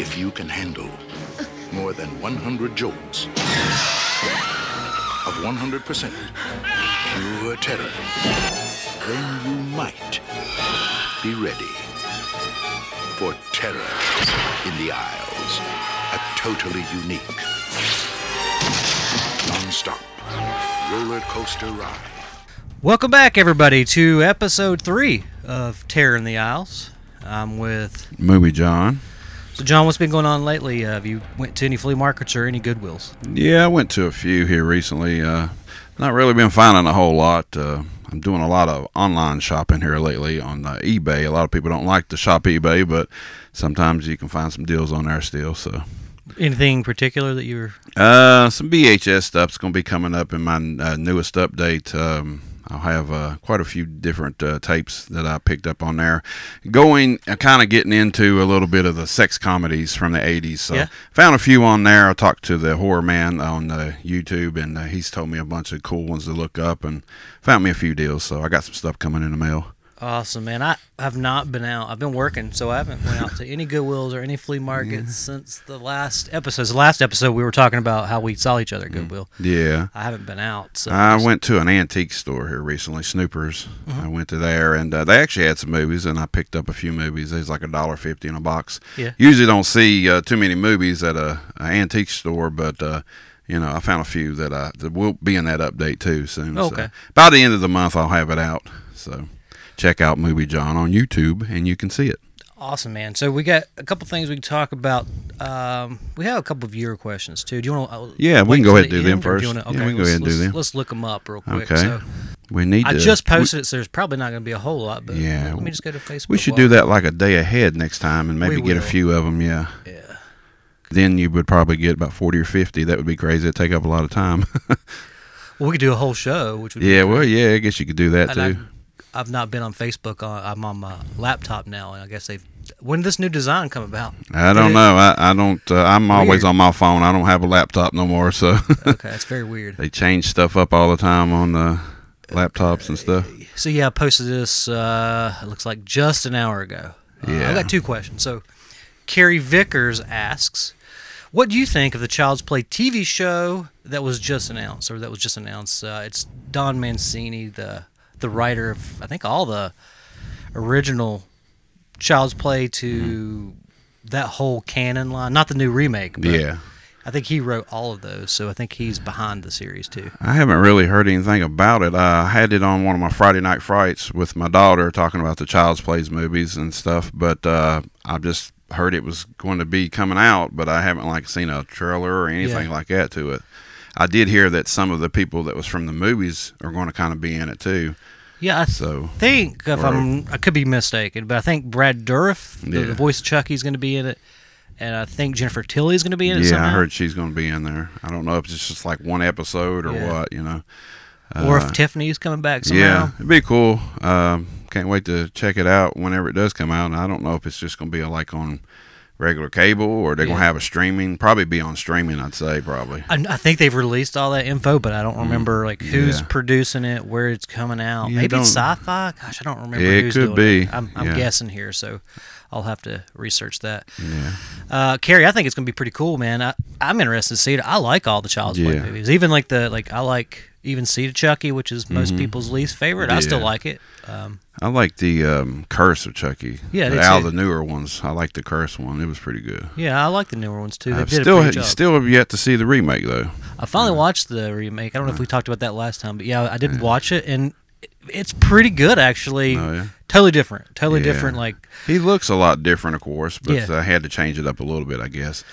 If you can handle more than 100 jolts of 100% pure terror, then you might be ready for Terror in the Isles. A totally unique, non-stop roller coaster ride. Welcome back, everybody, to episode three of Terror in the Isles. I'm with. Movie John. So, John, what's been going on lately? Uh, have you went to any flea markets or any Goodwills? Yeah, I went to a few here recently. Uh, not really been finding a whole lot. Uh, I'm doing a lot of online shopping here lately on uh, eBay. A lot of people don't like to shop eBay, but sometimes you can find some deals on there still. So, Anything particular that you're. uh, some VHS stuff's going to be coming up in my uh, newest update. Um, I'll have uh, quite a few different uh, tapes that I picked up on there. Going, uh, kind of getting into a little bit of the sex comedies from the 80s. So, Yeah. found a few on there. I talked to the horror man on uh, YouTube, and uh, he's told me a bunch of cool ones to look up and found me a few deals. So, I got some stuff coming in the mail. Awesome, man. I have not been out. I've been working, so I haven't went out to any Goodwills or any flea markets since the last episode. The last episode, we were talking about how we saw each other at Goodwill. Yeah. I haven't been out. So I went to an antique store here recently, Snoopers. Mm-hmm. I went to there, and uh, they actually had some movies, and I picked up a few movies. There's like a dollar fifty in a box. Yeah. Usually don't see uh, too many movies at a, a antique store, but uh, you know I found a few that I that will be in that update too soon. So Okay. by the end of the month, I'll have it out. So check out Movie John on YouTube, and you can see it. Awesome, man. So we got a couple things we can talk about. Um, we have a couple of viewer questions too. Do you want to? Yeah, we can go ahead and do them first. Wanna, Yeah, okay, we can go let's, ahead and do them. Let's look them up real quick. Okay. So We need. I to, just we- posted it, so there's probably not going to be a whole lot. But Yeah, let me just go to Facebook. We should do that like a day ahead next time, and maybe get a few of them. Yeah. Yeah. Then you would probably get about forty or fifty. That would be crazy. It'd take up a lot of time. Well, we could do a whole show, which would yeah, well, yeah. I guess you could do that And too. I've not been on Facebook. I'm on my laptop now, and I guess they've. When did this new design come about? I, don't know. I, I don't. Uh, I'm always on my phone. I don't have a laptop no more. So Okay, it's very weird. they change stuff up all the time on the laptops and stuff. So yeah, I posted this. Uh, it looks like just an hour ago. Uh, Yeah. I got two questions. So, Carrie Vickers asks, "What do you think of the Child's Play TV show that was just announced, or that was just announced? Uh, it's Don Mancini, the the writer of I think all the original Child's Play to that whole canon line, not the new remake. But Yeah. I think he wrote all of those, so I think he's behind the series too. I haven't really heard anything about it. I had it on one of my Friday night frights with my daughter talking about the Child's Plays movies and stuff, but uh, I've just heard it was going to be coming out, but I haven't like seen a trailer or anything Yeah. like that to it. I did hear that some of the people that was from the movies are going to kind of be in it too. Yeah, I So think if Or- I'm, I could be mistaken, but I think Brad Dourif, the, Yeah. the voice of Chucky, is going to be in it, and I think Jennifer Tilly is going to be in it. yeah, somehow. I heard she's going to be in there. I don't know if it's just like one episode or Yeah. what, you know. or Uh, if Tiffany's coming back somehow. Yeah, it'd be cool. Um, can't wait to check it out whenever it does come out. And I don't know if it's just going to be like on regular cable or they're gonna have a streaming. Probably be on streaming, I'd say. Probably. I, I think they've released all that info, but I don't remember like who's Mm. Yeah. producing it, where it's coming out. Yeah, Maybe sci-fi. Gosh, I don't remember. It who's could doing be, It. I'm, I'm yeah. guessing here, so I'll have to research that. Yeah. Uh, Carrie, I think it's gonna be pretty cool, man. I, I'm interested to see it. I like all the Child's Play Yeah. movies, even like the like I like even Seed of Chucky, which is most people's least favorite. I still Mm-hmm. Like it. Um, I like the um, Curse of Chucky. Yeah, out the newer ones. I like the Curse one. It was pretty good. yeah, I like the newer ones too. They I've did still a pretty job. still have yet to see the remake though. I finally watched the remake. I don't know if we talked about that last time, but yeah, I did watch it, and it's pretty good actually. Oh yeah. Totally different. Totally Yeah. different. Like He looks a lot different, of course, but Yeah. I had to change it up a little bit, I guess.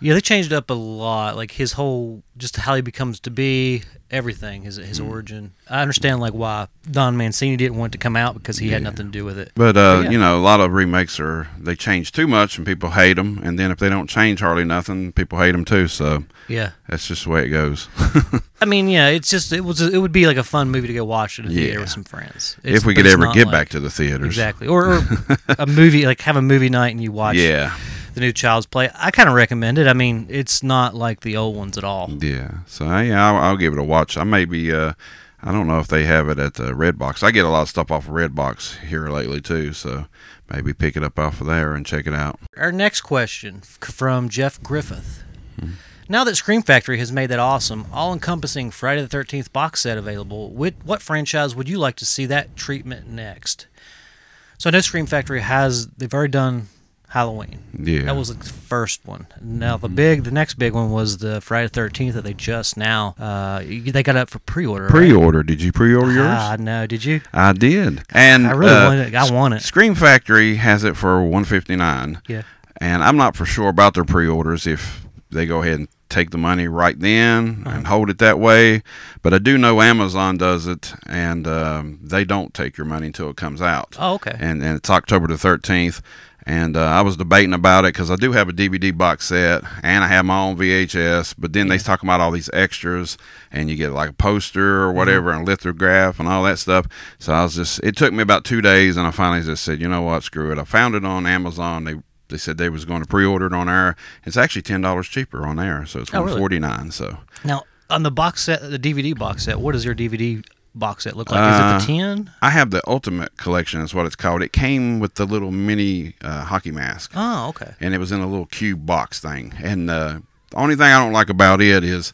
yeah, they changed up a lot. Like his whole just how he becomes to be, everything, his his Mm. origin. I understand like why Don Mancini didn't want it to come out because he had nothing to do with it. But uh, Yeah. you know, a lot of remakes are they change too much and people hate them, and then if they don't change hardly nothing, people hate them too. So Yeah. that's just the way it goes. I mean, yeah, it's just it was it would be like a fun movie to go watch in a theater Yeah. with some friends. It's- if we could ever get like- back to the theaters, exactly, or, or a movie like have a movie night and you watch Yeah, the new Child's Play. I kind of recommend it. I mean, it's not like the old ones at all. yeah. So yeah, I'll, I'll give it a watch. I may be. Uh, I don't know if they have it at the Redbox. I get a lot of stuff off of Redbox here lately too. So maybe pick it up off of there and check it out. Our next question from Jeff Griffith. Now that Scream Factory has made that awesome, all encompassing Friday the 13th box set available, what franchise would you like to see that treatment next? So I know Scream Factory has, they've already done Halloween. Yeah. That was the first one. Now the big, the next big one was the Friday the 13th that they just now, uh, they got up for pre-order. Pre-order? Did you pre-order yours? Ah, no, did you? I did, and I really uh, want it. I want it. Scream Factory has it for 159. Yeah. and I'm not for sure about their pre-orders if they go ahead and take the money right then and hold it that way. But I do know Amazon does it, and um, they don't take your money until it comes out. Oh, okay. And, and it's October the 13th. And uh, I was debating about it because I do have a DVD box set and I have my own VHS. But then they talk about all these extras, and you get like a poster or whatever, and lithograph and all that stuff. So I was just, it took me about two days, and I finally just said, you know what, screw it. I found it on Amazon. They they said they was going to pre-order it on air. It's actually ten dollars cheaper on there, so it's Oh, one really? forty nine. So Now, on the box set, the DVD box set, what is your DVD box set look like? Uh, Is it the 10? I have the Ultimate Collection, is what it's called. It came with the little mini uh, hockey mask. Oh, okay. and it was in a little cube box thing. And uh, the only thing I don't like about it is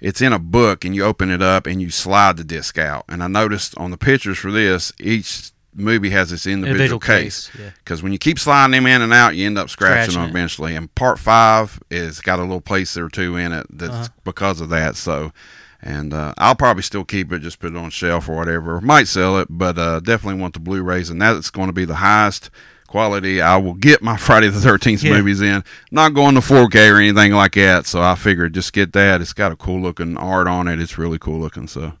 it's in a book, and you open it up and you slide the disc out. And I noticed on the pictures for this, each movie has this individual, Individual case. case, yeah. Because when you keep sliding them in and out, you end up scratching, Scratching them it. eventually. And part five is got a little place or two in it that's Uh-huh. because of that. So. And uh, I'll probably still keep it, just put it on shelf or whatever. Might sell it, but uh, definitely want the Blu-rays, and that's going to be the highest quality I will get my Friday the Thirteenth Yeah. movies in. Not going to 4K or anything like that, so I figured just get that. It's got a cool looking art on it. It's really cool looking. So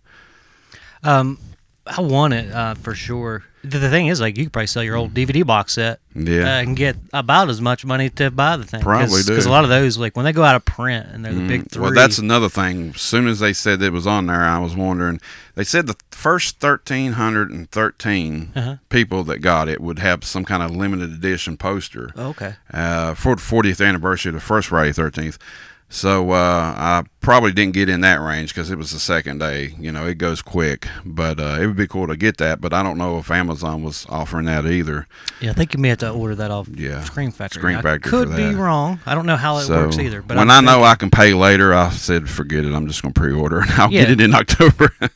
Um, I want it uh, for sure. The, the thing is, like, you could probably sell your old DVD box set Yeah. uh, and get about as much money to buy the thing. Probably do. Because a lot of those, like, when they go out of print and they're the big three. Well, that's another thing. As soon as they said it was on there, I was wondering. They said the first 1,313 Uh-huh. people that got it would have some kind of limited edition poster Oh, okay. uh, for the 40th anniversary of the first Friday 13th. So uh, I probably didn't get in that range because it was the second day. You know, it goes quick, but uh, it would be cool to get that. But I don't know if Amazon was offering that either. Yeah, I think you may have to order that off Yeah. Scream Factory. Scream I Factory could for be wrong. I don't know how it so works either. But when I know I can pay later, I said forget it. I'm just going to pre-order and I'll get it in October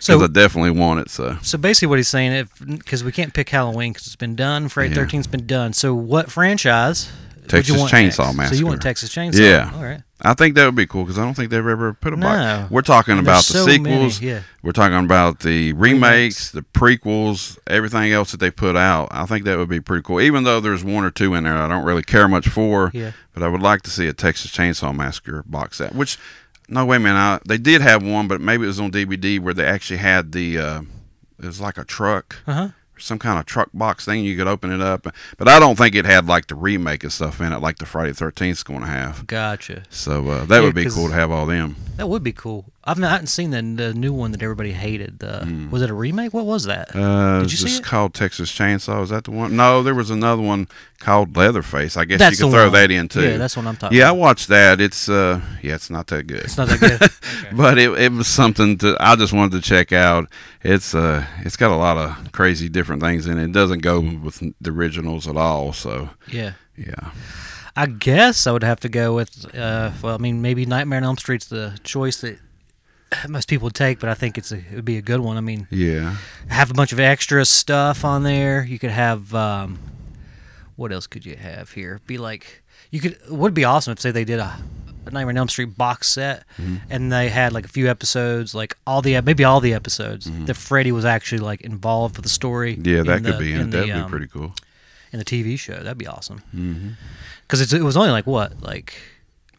So- I definitely want it. So So basically, what he's saying, if because we can't pick Halloween because it's been done, Friday Yeah. Thirteenth's been done. So what franchise? Texas Chainsaw next? So you want Texas Chainsaw? Yeah. All right. I think that would be cool because I don't think they've ever put a No. box. We're talking And about the so many, sequels. yeah. We're talking about the remakes, the prequels, everything else that they put out. I think that would be pretty cool. Even though there's one or two in there I don't really care much for. Yeah. But I would like to see a Texas Chainsaw Massacre box set. Which, no, way, man. I, they did have one, but maybe it was on DVD where they actually had the. Uh, it was like a truck. Uh huh. Some kind of truck box thing you could open it up, but I don't think it had like the remake and stuff in it, like the Friday Thirteenth is going to have. Gotcha. So uh, that Yeah, would be cool to have all them. That would be cool. I've not, I haven't seen the, the new one that everybody hated. The, Was it a remake? What was that? Uh, Did you see it's it? called Texas Chainsaw. Is that the one? No, there was another one called Leatherface. I guess That's you could throw one. that in too. Yeah, that's what I'm talking Yeah, I watched that. It's uh, yeah, it's not that good. It's not that good. Okay. but it, it was something to I just wanted to check out. It's uh it's got a lot of crazy different things in it. It doesn't go with the originals at all. So yeah. yeah, I guess I would have to go with. Uh, well, I mean, maybe Nightmare on Elm Street's the choice that most people would take, but I think it's a, it would be a good one. I mean, yeah, have a bunch of extra stuff on there. You could have um, what else could you have here? Be like you could. It would be awesome if say they did a, Nightmare on Elm Street box set, Mm-hmm. and they had like a few episodes, like all the maybe all the episodes that Freddy was actually like involved with the story. Mm-hmm. yeah. That could the- be in the, That'd be um, pretty cool. In the TV show. That'd be awesome. Because it's it was only like what like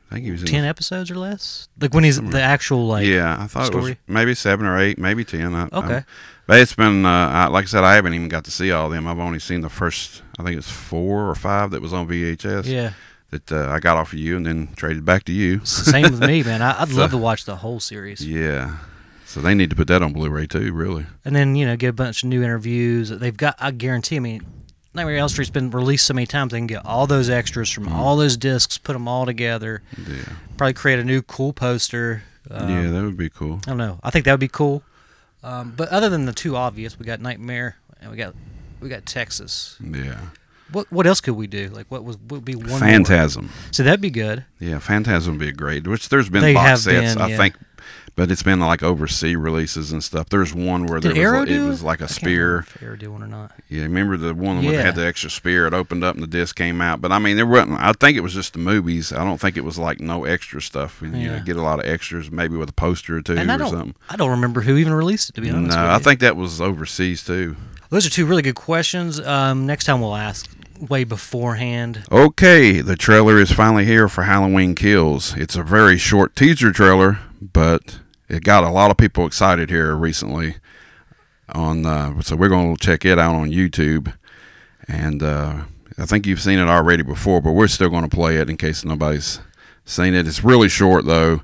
I think he was ten episodes or less. Like when he's the actual like yeah, I thought it was maybe seven or eight, maybe ten. I, Okay. I, but it's been, uh, I, like I said, I haven't even got to see all of them. I've only seen the first, I think it's four or five that was on VHS. yeah. That uh, I got off of you and then traded back to you. Same with me, man. I, I'd So- love to watch the whole series. yeah. So they need to put that on Blu-ray too. Really. and then you know get a bunch of new interviews. They've got, I guarantee. I mean, Nightmare on Elm Street's been released so many times. They can get all those extras from Mm-hmm. all those discs, put them all together. Yeah. Probably create a new cool poster. Um, yeah, that would be cool. I don't know. I think that would be cool. Um, but other than the two obvious, we got Nightmare and we got we got Texas. Yeah. What what else could we do? Like what was would be one more? Phantasm. So that'd be good. Yeah, Phantasm would be great. Which there's been They box sets, been, I think, but it's been like overseas releases and stuff. There's one where Did there was like, do it was like I a can't spear. Arrow did one or not? Yeah, remember the one where Yeah. they had the extra spear? It opened up and the disc came out. But I mean, there wasn't. I think it was just the movies. I don't think it was like no extra stuff. And, You know, Yeah. get a lot of extras, maybe with a poster or two And I or don't something. I don't remember who even released it. To be honest, No, I think that was overseas too. those are two really good questions. Um, next time we'll ask way beforehand. Okay, the trailer is finally here for Halloween Kills. It's a very short teaser trailer, but it got a lot of people excited here recently. On uh, so we're going to check it out on YouTube, and uh, I think you've seen it already before, but we're still going to play it in case nobody's seen it. It's really short though,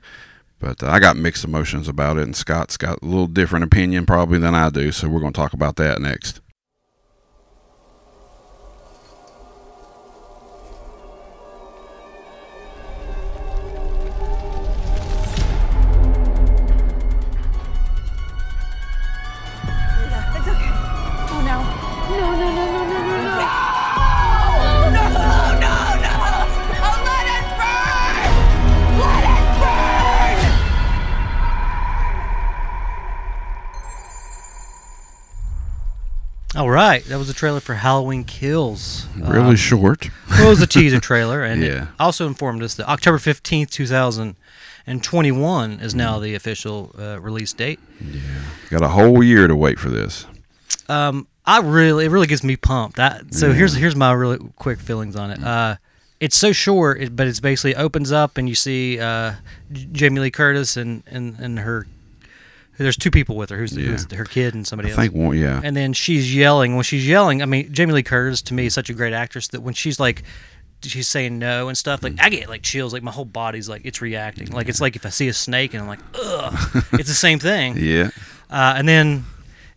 but uh, I got mixed emotions about it, and Scott's got a little different opinion probably than I do, so we're going to talk about that next. Right, that was a trailer for Halloween Kills. Really Um, short. well, it was a teaser trailer, and it Yeah. also informed us that October fifteenth, two thousand and twenty-one, is now the official uh, release date. Yeah, got a whole year to wait for this. Um, I really, it really gets me pumped. I, so here's here's my really quick feelings on it. Uh, it's so short, but it's basically opens up and you see uh, Jamie Lee Curtis and, and, and her. There's two people with her. Who's, Yeah. who's her kid and somebody else? I else. think one, yeah. and then she's yelling. When she's yelling, I mean, Jamie Lee Curtis to me is such a great actress that when she's like, she's saying no and stuff, like I get like chills. Like my whole body's like it's reacting. Like it's like if I see a snake and I'm like, ugh. it's the same thing. Yeah. Uh, and then,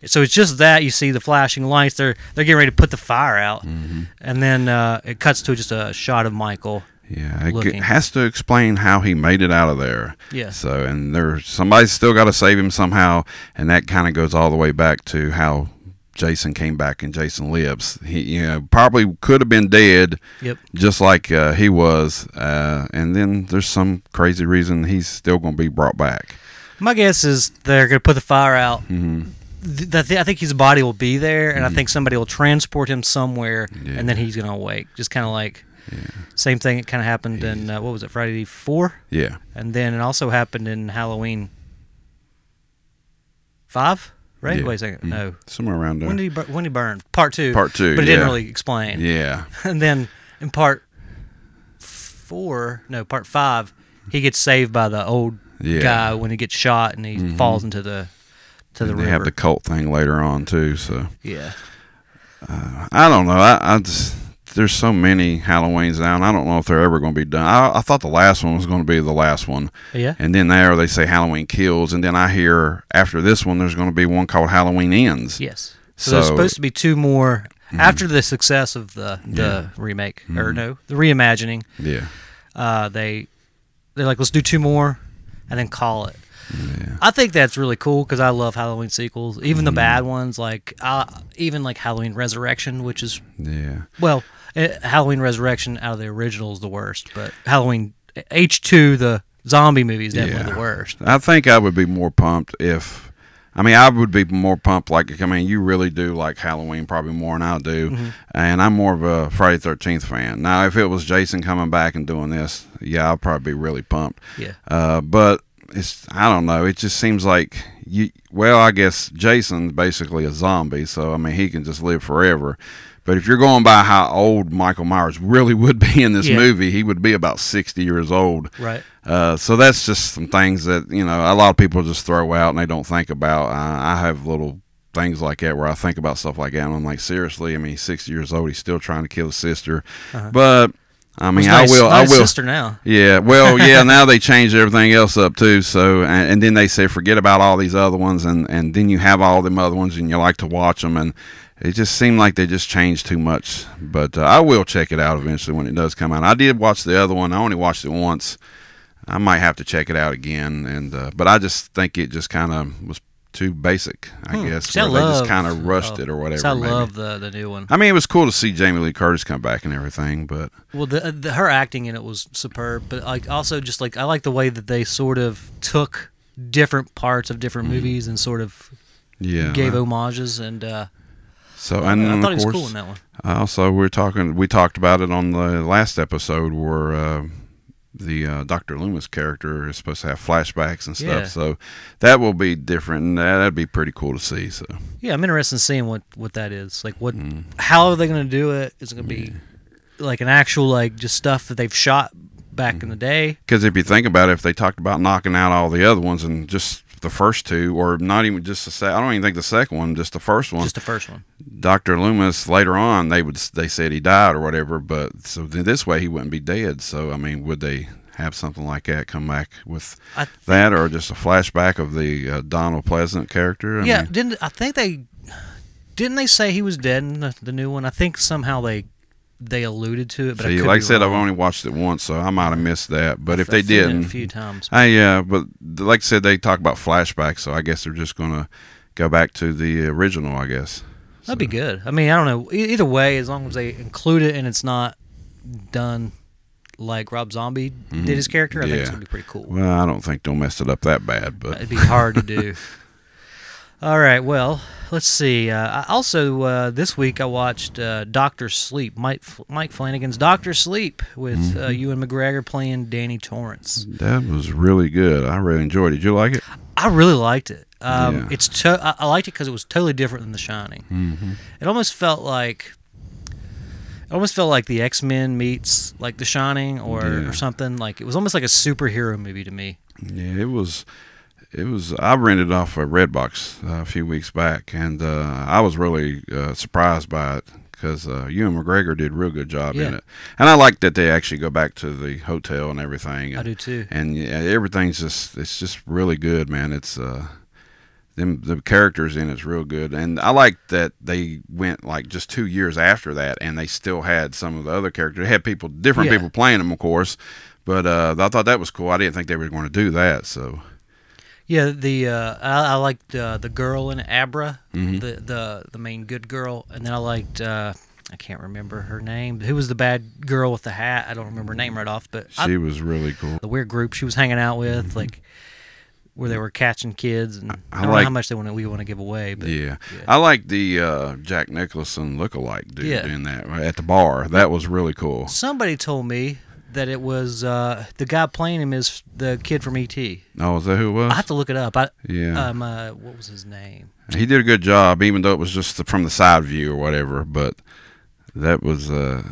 so it's just that you see the flashing lights. They're they're getting ready to put the fire out, Mm-hmm. and then uh, it cuts to just a shot of Michael. Yeah, it g- has to explain how he made it out of there. Yeah. So, and there's somebody's still got to save him somehow, and that kind of goes all the way back to how Jason came back and Jason lives. He, you know, probably could have been dead, Yep. just like uh, he was, uh, and then there's some crazy reason he's still going to be brought back. My guess is they're going to put the fire out. Mm-hmm. Th- I think his body will be there, and I think somebody will transport him somewhere, Yeah. and then he's going to awake. Just kind of like same thing. It kind of happened in uh, what was it, Friday Four, Yeah. and then it also happened in Halloween Five. Right? Yeah. Wait a second. Mhm. No. Somewhere around there. When did he bur- when did he burn? Part two. Part two, But it didn't really explain. yeah. And then in part four, no, part five, he gets saved by the old Yeah. Mm-hmm. guy when he gets shot and he falls into the to the And they river. have the cult thing later on too. So yeah, I don't know. I, I just there's so many Halloweens now, and I don't know if they're ever going to be done. I, I thought the last one was going to be the last one, yeah. and then there they say Halloween kills, and then I hear after this one there's going to be one called Halloween ends. Yes. So, there's supposed to be two more after the success of the the remake or no the reimagining. Yeah, Uh, they they're like let's do two more and then call it. I think that's really cool because I love Halloween sequels, even the bad ones, like uh, even like Halloween Resurrection, which is yeah, Well, Halloween Resurrection out of the original is the worst, but Halloween H two the zombie movie is definitely Yeah. the worst. I think I would be more pumped if. I mean, I would be more pumped. Like, I mean, you really do like Halloween probably more than I do, Mm-hmm. and I'm more of a Friday Thirteenth fan. Now, if it was Jason coming back and doing this, yeah, I'd probably be really pumped. Yeah, Uh, but it's I don't know. It just seems like you. Well, I guess Jason's basically a zombie, so I mean he can just live forever. But if you're going by how old Michael Myers really would be in this Yeah. movie, he would be about 60 years old. right. Uh, so that's just some things that you know a lot of people just throw out and they don't think about. Uh, I have little things like that where I think about stuff like that, and I'm like, seriously, I mean, he's 60 years old, he's still trying to kill his sister. But I mean, It's I will, nice I will. sister now. Yeah, well, yeah. now they changed everything else up too. So, and, and then they say forget about all these other ones, and and then you have all them other ones, and you like to watch them, and it just seemed like they just changed too much. But uh, I will check it out eventually when it does come out. I did watch the other one. I only watched it once. I might have to check it out again, and uh, but I just think it just kind of was too basic, I Hmm. guess. See, I where they just kind of rushed oh, it or whatever. I maybe. love the the new one. I mean, it was cool to see Jamie Lee Curtis come back and everything, but Well, the, the her acting in it was superb, but like also just like I like the way that they sort of took different parts of different movies and sort of yeah. gave homages and uh, so and I of thought he was course, cool in that one. Also, we're talking. We talked about it on the last episode where uh, the uh, Doctor Loomis character is supposed to have flashbacks and stuff. Yeah. So that will be different, and that, that'd be pretty cool to see. So Yeah, I'm interested in seeing what what that is. Like, what Mm. how are they going to do it? Is it going to be like an actual like just stuff that they've shot back Mm-hmm. in the day? Because if you think about it, if they talked about knocking out all the other ones and just the first two, or not even just the second, I don't even think the second one, just the first one. Just the first one. Doctor Loomis later on, they would they said he died or whatever, but so th- this way he wouldn't be dead. So I mean, would they have something like that come back with I that, or just a flashback of the uh, Donald Pleasence character? I yeah, mean, didn't I think they didn't they say he was dead in the, the new one? I think somehow they they alluded to it, but see, could like I said, I've only watched it once, so I might have missed that. But if they I've seen it didn't, a few times. I yeah, but like I said, they talk about flashbacks, so I guess they're just gonna go back to the original, I guess. That'd be good. I mean, I don't know. Either way, as long as they include it and it's not done like Rob Zombie did mm-hmm. his character, I think it's gonna be pretty cool. Well, I don't think they'll mess it up that bad, but It'd be hard to do. All right. Well, let's see. Uh, also, uh, this week I watched uh, Doctor Sleep, Mike Mike Flanagan's Doctor Sleep, with uh, Ewan McGregor playing Danny Torrance. that was really good. I really enjoyed it. Did you like it? I really liked it. Um, Yeah. It's to- I, I liked it because it was totally different than The Shining. Mm-hmm. It almost felt like. It almost felt like the X Men meets like The Shining or, Yeah. or something. Like it was almost like a superhero movie to me. Yeah, it was. It was. I rented off a Redbox uh, a few weeks back, and uh, I was really uh, surprised by it because uh, Ewan McGregor did a real good job in it, and I like that they actually go back to the hotel and everything. I And, do too. and yeah, everything's just it's just really good, man. It's uh, them the characters in it's real good, and I like that they went like just two years after that, and they still had some of the other characters. They had people, different Yeah. people playing them, of course, but uh, I thought that was cool. I didn't think they were going to do that, so. Yeah, the uh, I, I liked uh, the girl in Abra, Mhm. the the the main good girl, and then I liked uh, I can't remember her name. Who was the bad girl with the hat? I don't remember her name right off, but I- She was really cool. the weird group she was hanging out with, like where they were catching kids, and I, Mm-hmm. I don't know like- how much they want to we want to give away, but Yeah. yeah. I like the uh, Jack Nicholson lookalike dude Yeah. in that at the bar. That was really cool. somebody told me that it was uh, the guy playing him is the kid from ET. Oh, is that who it was? I have to look it up. I yeah. um uh, what was his name? he did a good job, even though it was just from the side view or whatever. But that was, uh,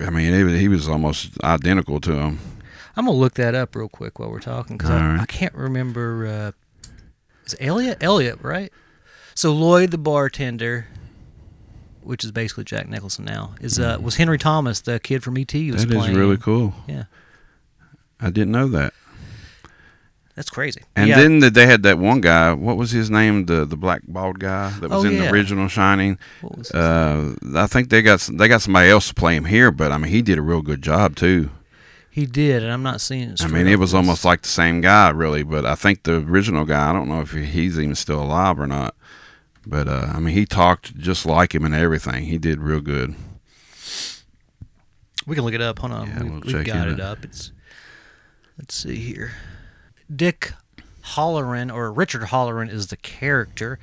I mean, he was, he was almost identical to him. I'm gonna look that up real quick while we're talking because I, right. I can't remember. Uh, is Elliot? Elliot, right? So Lloyd, the bartender, which is basically Jack Nicholson now, is uh, was Henry Thomas, the kid from ET. Was Mm. That is playing. really cool. Yeah, I didn't know that. that's crazy. And yeah, then the, they had that one guy. What was his name? The the black bald guy that was Oh, in yeah. the original Shining. what was Uh, I think they got they got somebody else to play him here, but I mean he did a real good job too. he did, and I'm not seeing it. I mean, it was almost like the same guy, really. But I think the original guy, I don't know if he's even still alive or not. But uh, I mean, he talked just like him and everything. He did real good. We can look it up. Hold on, Yeah, we, we'll we've check got it it up. It's let's see here. Dick Hallorann or Richard Hallorann is the character.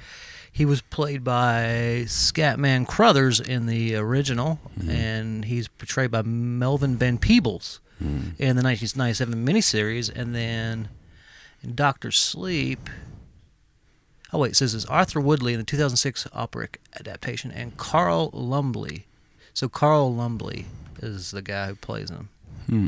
He was played by Scatman Crothers in the original, Mm-hmm. and he's portrayed by Melvin Van Peebles Mm-hmm. in the 1997 miniseries, and then in Doctor Sleep. Oh wait, it says it's Arthur Woodley in the 2006 opera adaptation, and Carl Lumbly. So Carl Lumbly is the guy who plays him. Hmm.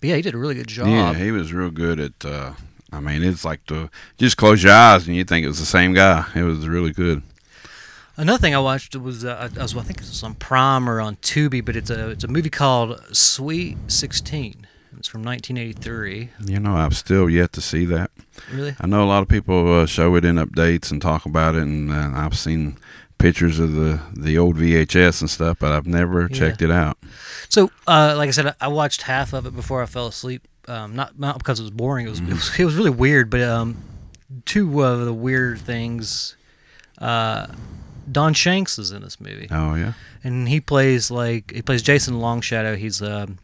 But yeah, he did a really good job. Yeah, he was real good at. Uh, I mean, it's like to just close your eyes and you think it was the same guy. It was really good. Another thing I watched was uh, I was I think it was on Prime or on Tubi, but it's a it's a movie called Sweet Sixteen. It's from 1983. You know, I've still yet to see that. Really? I know a lot of people uh, show it in updates and talk about it, and uh, I've seen pictures of the the old VHS and stuff, but I've never Yeah. checked it out. So, uh, like I said, I- watched half of it before I fell asleep. Um, not not because it was boring. It was, it was it was really weird. But um, two of the weird things. Uh, Don Shanks is in this movie, Oh yeah. and he plays like he plays Jason Longshadow. He's um,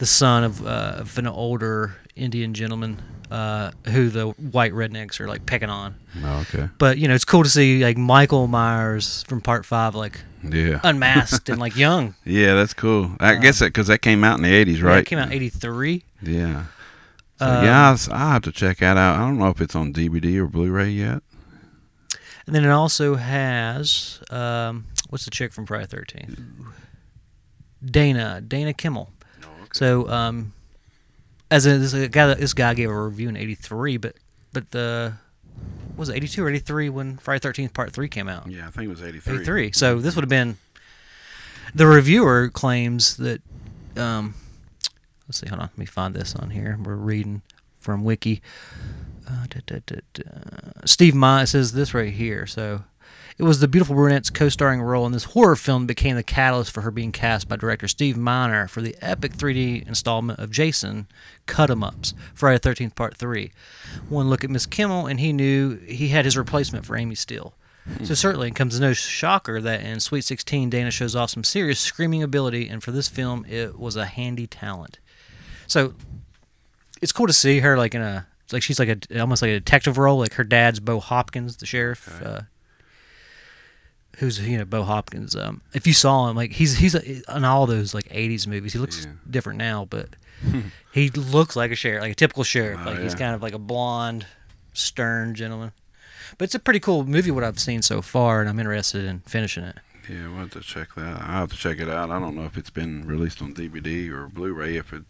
the son of, uh, of an older Indian gentleman uh, who the white rednecks are like picking on. Oh, okay. But you know, it's cool to see like Michael Myers from Part Five, like Yeah. unmasked and like young. yeah, that's cool. I guess that because that came out in the '80s, Yeah, right? it came out '83. Yeah. So, Um, yeah, I have to check that out. I don't know if it's on DVD or Blu-ray yet. And then it also has um, what's the chick from Friday Thirteenth? Dana Dana Kimmel. So um, as a, this, guy, this guy gave a review in '83, but but the was it '82 or '83 when Friday Thirteenth Part Three came out? Yeah, I think it was '83. '83. So this would have been. The reviewer claims that. Um, let's see. Hold on. Let me find this on here. We're reading from Wiki. Uh, da, da, da. Steve Ma says this right here. So, it was the beautiful brunette's co-starring role in this horror film that became the catalyst for her being cast by director Steve Miner for the epic 3D installment of Jason Cut 'Em Ups, Friday the 13th Part 3. One look at Miss Kimmel, and he knew he had his replacement for Amy Steele. So certainly it comes as no shocker that in Sweet 16, Dana shows off some serious screaming ability, and for this film, it was a handy talent. So it's cool to see her like in a like she's like a almost like a detective role. Like her dad's Bo Hopkins, the sheriff, uh, who's you know Bo Hopkins. Um, if you saw him, like he's he's a, in all those like '80s movies. He looks Yeah. different now, but he looks like a sheriff, like a typical sheriff. Oh, like he's kind of like a blonde, stern gentleman. But it's a pretty cool movie what I've seen so far, and I'm interested in finishing it. Yeah, we'll have to check that. I'll have to check it out. I don't know if it's been released on DVD or Blu-ray, if it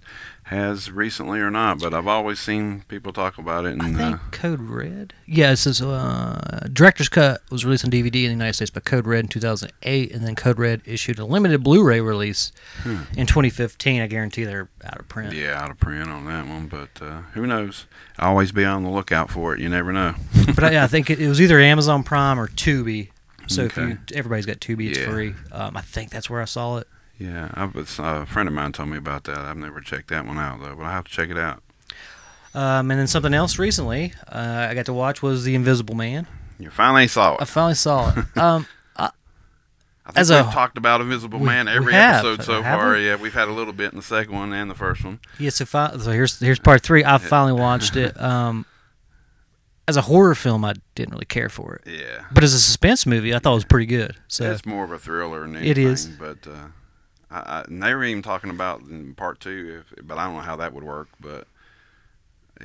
has recently or not. But I've always seen people talk about it. And I think uh, Code Red. Yeah, it says uh, director's cut was released on DVD in the United States by Code Red in 2008, and then Code Red issued a limited Blu-ray release in 2015. I guarantee they're out of print. Hmm. yeah, out of print on that one. But uh, who knows? Always be on the lookout for it. You never know. but I, I think it, it was either Amazon Prime or Tubi. So if you, everybody's got Tubi, it's Yeah. free. Um, I think that's where I saw it. Yeah, I, was- a friend of mine told me about that. I've never checked that one out though, but I have to check it out. Um, and then something else recently uh, I got to watch was The Invisible Man. You finally saw it. I finally saw it. Um, I think as we've a- talked about Invisible we- Man every have. episode so far. we? Yeah, we've had a little bit in the second one and the first one. Yes, so, fi- so here's here's part three. I finally watched it. Um, as a horror film, I didn't really care for it, Yeah. but as a suspense movie, I thought it was pretty good. So it's more of a thriller than It anything. is. But uh, I, I, and they were even talking about in part two, if, but I don't know how that would work. But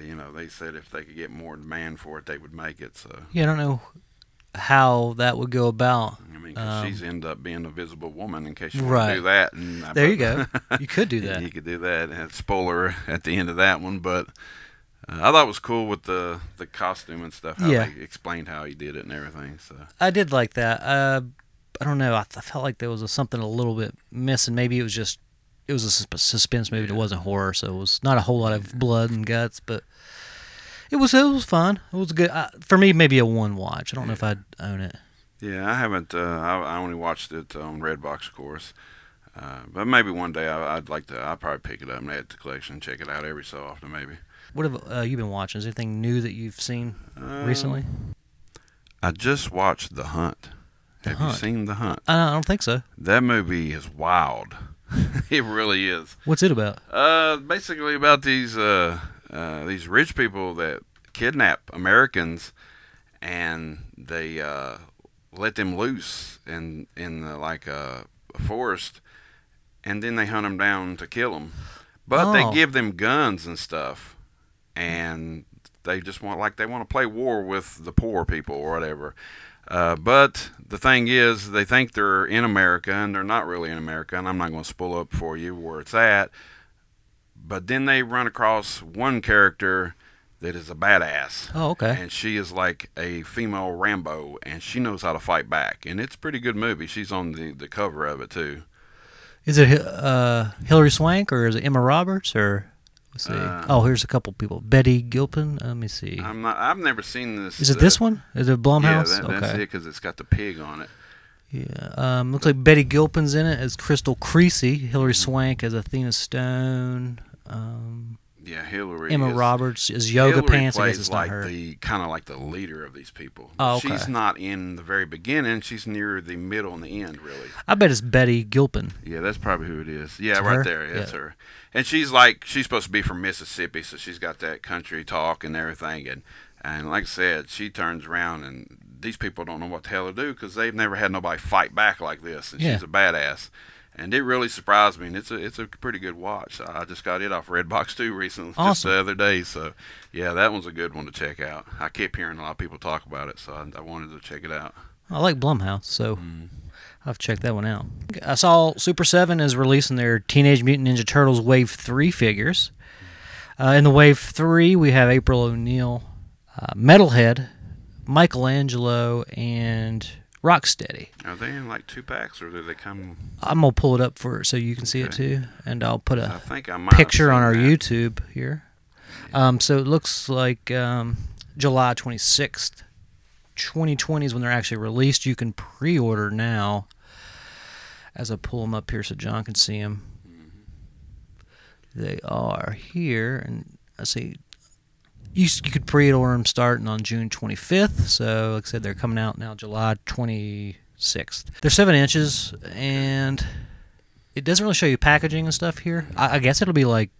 you know, they said if they could get more demand for it, they would make it. So yeah, I don't know how that would go about. I mean, 'cause Um, she's end up being a visible woman in case you Right. want to do that. And I- There you go. You could do that. You could do that. And spoiler at the end of that one, but uh, I thought it was cool with the the costume and stuff. How Yeah. they explained how he did it and everything. So I did like that. Uh, I don't know. I, th- I felt like there was a, something a little bit missing. Maybe it was just it was a sus- suspense movie. It wasn't horror, so it was not a whole lot of blood and guts. But it was it was fun. It was good uh, for me. Maybe a one watch. I don't know if I'd own it. yeah, I haven't. Uh, I, I only watched it on Redbox, of course. Uh, but maybe one day I, I'd like to. I'd probably pick it up and add to the collection, check it out every so often, maybe. What have uh, you been watching? Is there anything new that you've seen Uh, recently? I just watched The Hunt. The Have Hunt. you seen The Hunt? I don't think so. That movie is wild. it really is. What's it about? Uh, basically about these uh, uh, these rich people that kidnap Americans, and they uh, let them loose in in the, like a, a forest, and then they hunt them down to kill them. But Oh. they give them guns and stuff, and they just want like they want to play war with the poor people or whatever. Uh, but the thing is, they think they're in America, and they're not really in America. And I'm not going to spoil up for you where it's at. But then they run across one character that is a badass, Oh, okay. and she is like a female Rambo, and she knows how to fight back. And it's a pretty good movie. She's on the, the cover of it too. Is it uh, Hilary Swank or is it Emma Roberts or? Let's see. Uh, oh, here's a couple people. Betty Gilpin. Let me see. I'm not. I've never seen this. Is it uh, this one? Is it Yeah, Blumhouse? that, that's it because it's got the pig on it. Yeah. Um, looks like Betty Gilpin's in it as Crystal Creasy. Hilary Swank as Athena Stone. Um, Yeah, Hilary. Emma is, Roberts is yoga Hillary pants. I Plays guess it's like her. the kind of like the leader of these people. Oh, okay. She's not in the very beginning. She's near the middle and the end, really. I bet it's Betty Gilpin. Yeah, that's probably who it is. Yeah, It's right her? there. It's Yeah. her. And she's like she's supposed to be from Mississippi, so she's got that country talk and everything. And and like I said, she turns around and these people don't know what the hell to do because they've never had nobody fight back like this. And Yeah. she's a badass. And it really surprised me, and it's a it's a pretty good watch. I just got it off Redbox too recently, just the other day. So, yeah, that one's a good one to check out. I kept hearing a lot of people talk about it, so I, I wanted to check it out. I like Blumhouse, so Mm. I've checked that one out. I saw Super Seven is releasing their Teenage Mutant Ninja Turtles Wave Three figures. Uh, in the Wave Three, we have April O'Neil, uh, Metalhead, Michelangelo, and Rocksteady. Are they in like two packs, or do they come? I'm gonna pull it up for so you can see it too, and I'll put I a think I might picture on our that. YouTube here. Um, so it looks like um, July 26th, 2020 is when they're actually released. You can pre-order now. As I pull them up here, so John can see them. They are here, and I see. You, you could pre-order them starting on June 25th. So, like I said, they're coming out now July 26th. They're seven inches, and it doesn't really show you packaging and stuff here. I, I guess it'll be like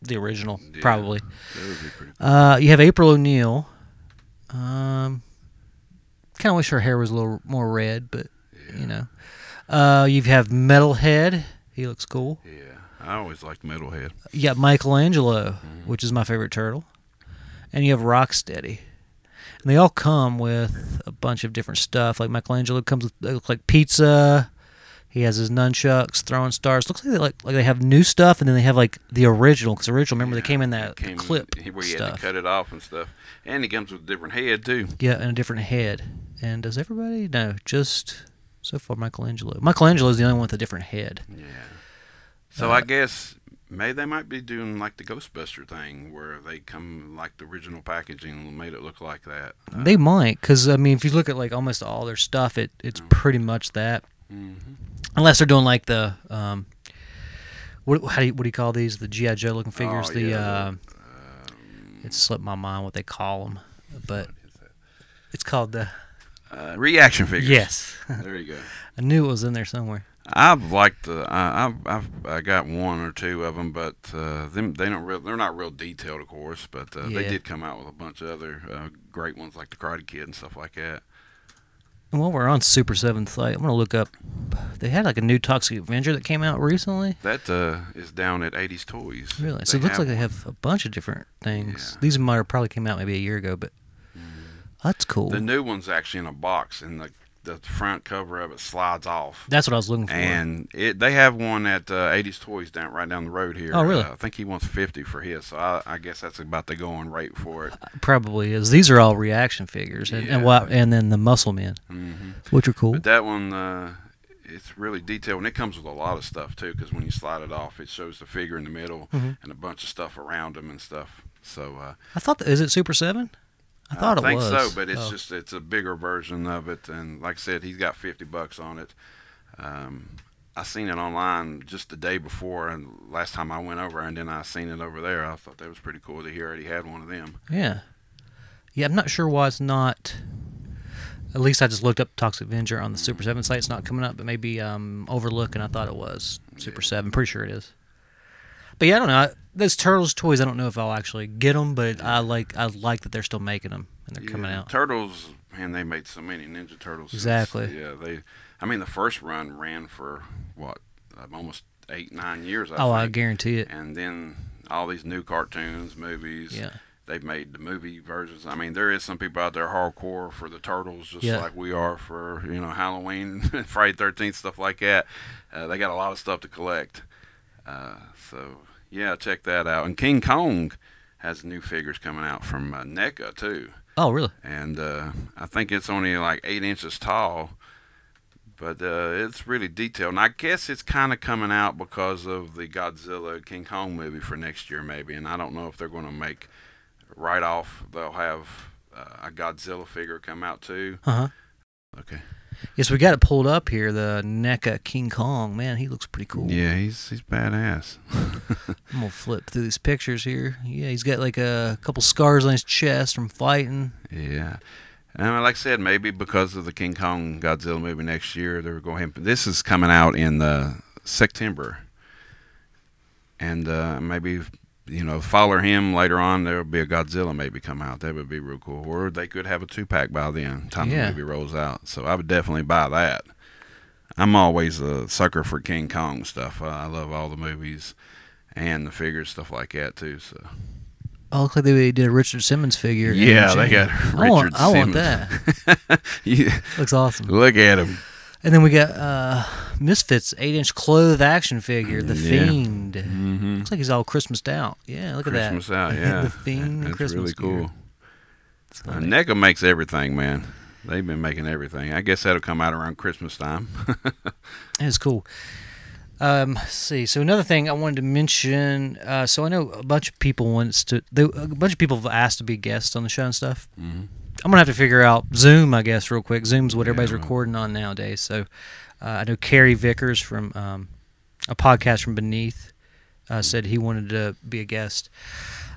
the original, Yeah. probably. That would be pretty. Uh, you have April O'Neil. Um, kind of wish her hair was a little more red, but you know. Uh, you have Metalhead. He looks cool. Yeah, I always liked Metalhead. You got Michelangelo, which is my favorite turtle, and you have Rocksteady. And they all come with a bunch of different stuff. Like Michelangelo comes with they look like pizza. He has his nunchucks, throwing stars. Looks like they like like they have new stuff, and then they have like the original. Because original, remember they came in that came clip where you had to cut it off and stuff, and it comes with a different head too. Yeah, and a different head. And does everybody? No, just so far Michelangelo. Michelangelo is the only one with a different head. Yeah. So Uh, I guess maybe they might be doing like the Ghostbuster thing, where they come like the original packaging and made it look like that. Uh, They might, because I mean, if you look at like almost all their stuff, it it's pretty much that. mhm. Unless they're doing like the um, what how do you, what do you call these? The GI Joe looking figures. Oh, the yeah, the, um, it slipped my mind what they call them, but it's called the Uh, reaction figures. yes. There you go. I knew it was in there somewhere. I've liked the. I, I've, I've I got one or two of them, but uh, them they don't real. They're not real detailed, of course, but uh, they did come out with a bunch of other uh, great ones like the Karate Kid and stuff like that. And while we're on Super Seven site, I'm gonna look up. They had like a new Toxic Avenger that came out recently. That uh, is down at 80s Toys. Really? so it looks like they have a bunch of different things. Yeah. These might have probably came out maybe a year ago, but that's cool. The new one's actually in a box, and the the front cover of it slides off. that's what I was looking for. And it, they have one at uh, 80s Toys down right down the road here. Oh, really? Uh, I think he wants 50 for his, so I, I guess that's about the going rate for it. Probably is. These are all reaction figures, and and, Yeah. what, and then the Muscle Men, hmm which are cool. But that one, uh, it's really detailed, and it comes with a lot of stuff too. Because when you slide it off, it shows the figure in the middle Mhm. and a bunch of stuff around him and stuff. So uh, I thought that, is it Super Seven? I thought it think was. so, but it's Oh. just it's a bigger version of it, and like I said, he's got 50 bucks on it. Um, I seen it online just the day before, and last time I went over, and then I seen it over there. I thought that was pretty cool that he already had one of them. yeah, yeah. I'm not sure why it's not. At least I just looked up Toxic Avenger on the Super Seven site. It's not coming up, but maybe um overlooking. I thought it was Super Seven. Pretty sure it is. But yeah, I don't know. I, those Turtles toys, I don't know if I'll actually get them, but I like I like that they're still making them and they're coming out. Turtles, man, they made so many Ninja Turtles. since- Exactly. yeah, they. I mean, the first run ran for what, almost eight, nine years. I oh, I think. guarantee it. And then all these new cartoons, movies. Yeah. They've made the movie versions. I mean, there is some people out there hardcore for the turtles, just Yeah. like we are for you know Halloween, Friday Thirteenth, stuff like that. Uh, they got a lot of stuff to collect. Uh, so yeah, check that out. And King Kong has new figures coming out from uh, NECA too Oh, really? and uh, I think it's only like eight inches tall, but uh, it's really detailed. And I guess it's kind of coming out because of the Godzilla King Kong movie for next year, maybe. And I don't know if they're going to make right off. They'll have uh, a Godzilla figure come out too. Uh huh. Okay. Yes, we got it pulled up here. The NECA King Kong. Man, he looks pretty cool. Yeah, he's he's badass. I'm gonna flip through these pictures here. Yeah, he's got like a couple scars on his chest from fighting. Yeah. And like I said, maybe because of the King Kong Godzilla movie next year, they're going. This is coming out in uh, September, and uh, maybe you know follow him later on. There'll be a Godzilla maybe come out. That would be real cool. Or they could have a two pack by then, time Yeah. the movie rolls out. So I would definitely buy that. I'm always a sucker for King Kong stuff. Uh, I love all the movies and the figures, stuff like that too. So Oh, look like they did a Richard Simmons figure. yeah, they got I Richard want, I want that. yeah, Looks awesome. look at him. And then we got uh, Misfits eight inch clothed action figure, the Yeah. Fiend. Mm-hmm. Looks like he's all Christmased out. Yeah, look Christmas at that. Christmas out, yeah. the Fiend That's Christmas really cool. Uh. NECA makes everything, man. They've been making everything. I guess that'll come out around Christmas time. It's cool. Um, let's see. So another thing I wanted to mention. Uh, so I know a bunch of people wants to. They, a bunch of people have asked to be guests on the show and stuff. Mhm. I'm gonna have to figure out Zoom, I guess, real quick. Zoom's what everybody's Yeah. recording on nowadays. So I know Carrie Vickers from um, a podcast from Beneath uh, said he wanted to be a guest.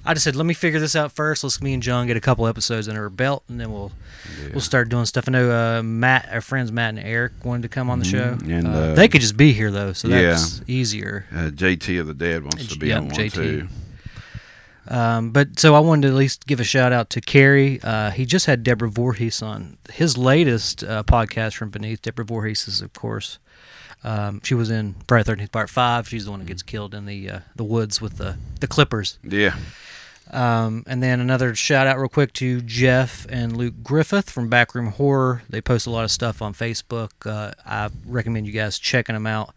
I just said, let me figure this out first. Let's me and John get a couple episodes under our belt, and then we'll we'll start doing stuff. I know uh, Matt, our friends Matt and Eric wanted to come on the show. Mhm. And, uh, uh, they could just be here though, so yeah. that's easier. Uh, JT of the Dead wants to be on one JT. too. Um, but so I wanted to at least give a shout out to Carrie. Uh, he just had Deborah Voorhees on his latest uh, podcast from Beneath. Deborah Voorhees is, of course, um, she was in Friday Thirteenth Part Five. She's the one that gets killed in the uh, the woods with the the Clippers. Yeah. Um, and then another shout out real quick to Jeff and Luke Griffith from Backroom Horror. They post a lot of stuff on Facebook. Uh, I recommend you guys checking them out.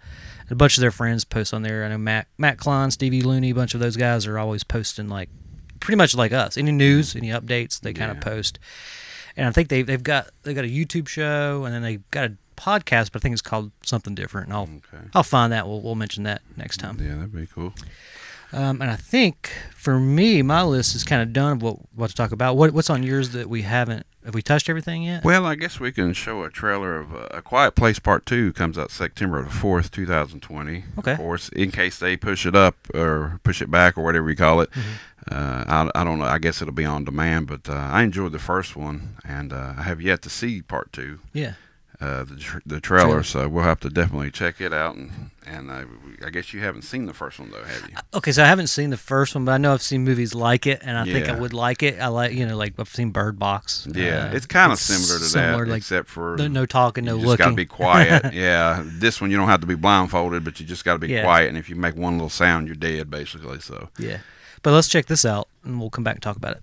A bunch of their friends post on there. I know Matt Matt Klein, Stevie Looney, a bunch of those guys are always posting like pretty much like us. Any news, any updates, they kind of post. And I think they they've got they got a YouTube show and then they've got a podcast, but I think it's called something different. And I'll Okay. I'll find that. We'll we'll mention that next time. Yeah, that'd be cool. Um, and I think for me, my list is kind of done of what what to talk about. What what's on yours that we haven't? Have we touched everything yet? Well, I guess we can show a trailer of uh, A Quiet Place Part 2 comes out September the 4th, 2020. Okay. Of course, in case they push it up or push it back or whatever you call it. Mm-hmm. Uh, I, I don't know. I guess it'll be on demand, but uh, I enjoyed the first one, and uh, I have yet to see Part 2. yeah. Uh, the, tr- the trailer, so we'll have to definitely check it out. And and uh, I guess you haven't seen the first one though, have you? Okay, so I haven't seen the first one, but I know I've seen movies like it, and I think I would like it. I like you know like I've seen Bird Box. Yeah, Uh, it's kind of similar to similar, that, like except for no, no talking, no you just looking. gotta be quiet. yeah, this one you don't have to be blindfolded, but you just gotta be Yeah. quiet. And if you make one little sound, you're dead basically. So yeah, but let's check this out, and we'll come back and talk about it.